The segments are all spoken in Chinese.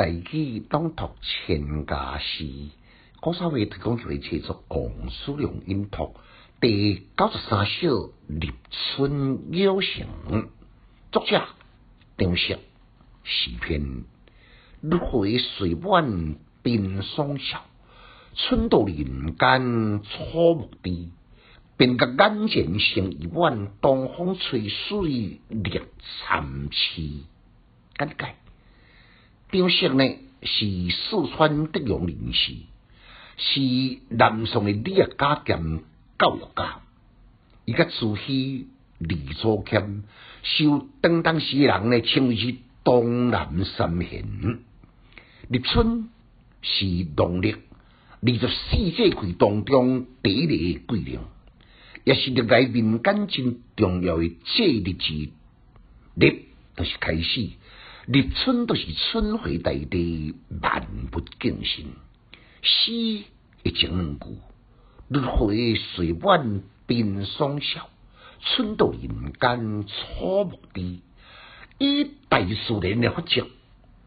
大器朗读千家诗，古稍微提供一位写作王叔良音读第九十三首《立春有成》，作者张石，诗篇。绿回水满冰霜少，春到人间草木低。便觉眼前生一碗东风吹水绿参差。简介。张石呢是四川德阳人士，是南宋的理学家兼教育家。伊甲朱熹、李祖谦，受当当时人呢称为是东南三贤。立春是农历二十四节气当中第一个季令，也是历来民间真重要的节日之一。立就是开始。立春都是春回大地，万物更新。诗一整两句，绿回水满冰霜消，春到人间草木低。以大自然的法则，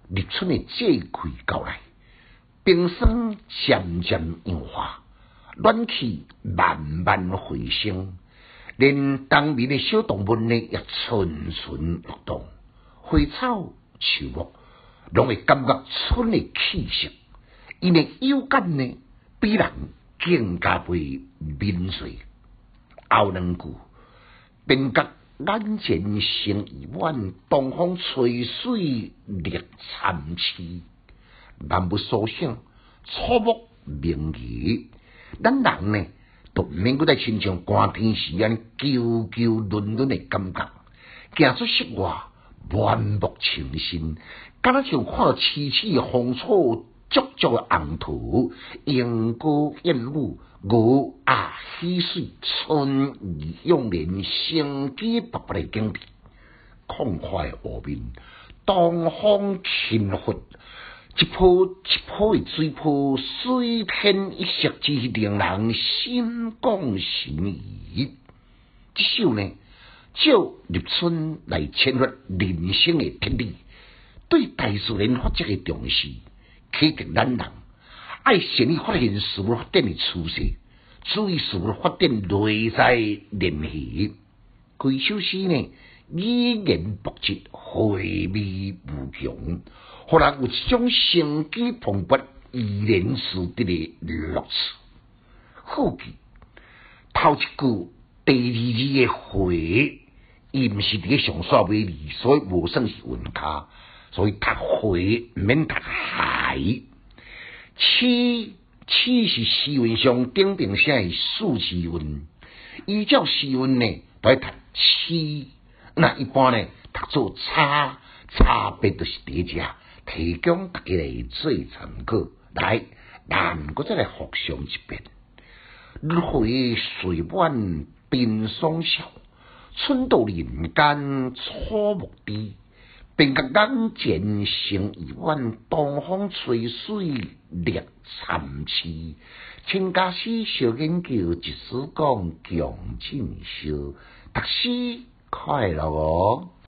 立春的节气到来，冰霜渐渐融化，暖气慢慢回升，连冬眠的小动物呢也蠢蠢欲动，花草。树木拢会感觉春的气息，因为有感呢比人更加会敏锐。后两句，便觉眼前生一碗东风吹水绿参差，万物苏醒，草木明仪。咱人呢，都免搁再亲像寒天时安久久轮轮的感觉，行出室外。满目清新，敢若像看到凄凄风草，灼灼红土，莺歌燕舞，鹅啊嬉水，春意盎然，生机勃勃的景致，空快无边，东风轻拂，一波一波的水波，水天一色，之令人心旷神怡。这首呢？照立春来签发人生的天理，对大自然法则的重视，启迪咱人爱善于发现事物发展的趋势，注意事物发展内在联系。规首诗呢，语言博质，回味无穷，互人有一种生机蓬勃、怡然自得的乐趣。好记头一句，第二字的回。伊毋是伫个上煞尾字，所以无算是韵卡，所以读回免读海。七七是诗韵上顶顶写的数字韵，依照诗韵呢，都要读七。那一般呢，读做差，差别都是叠加，提供大家来做参考。来，咱搁再来复诵一遍：绿回水满冰霜消。春到人间草木低，便觉眼前生一碗东风吹水绿参差。请家师小研究，一时讲强进修，读书快乐哦。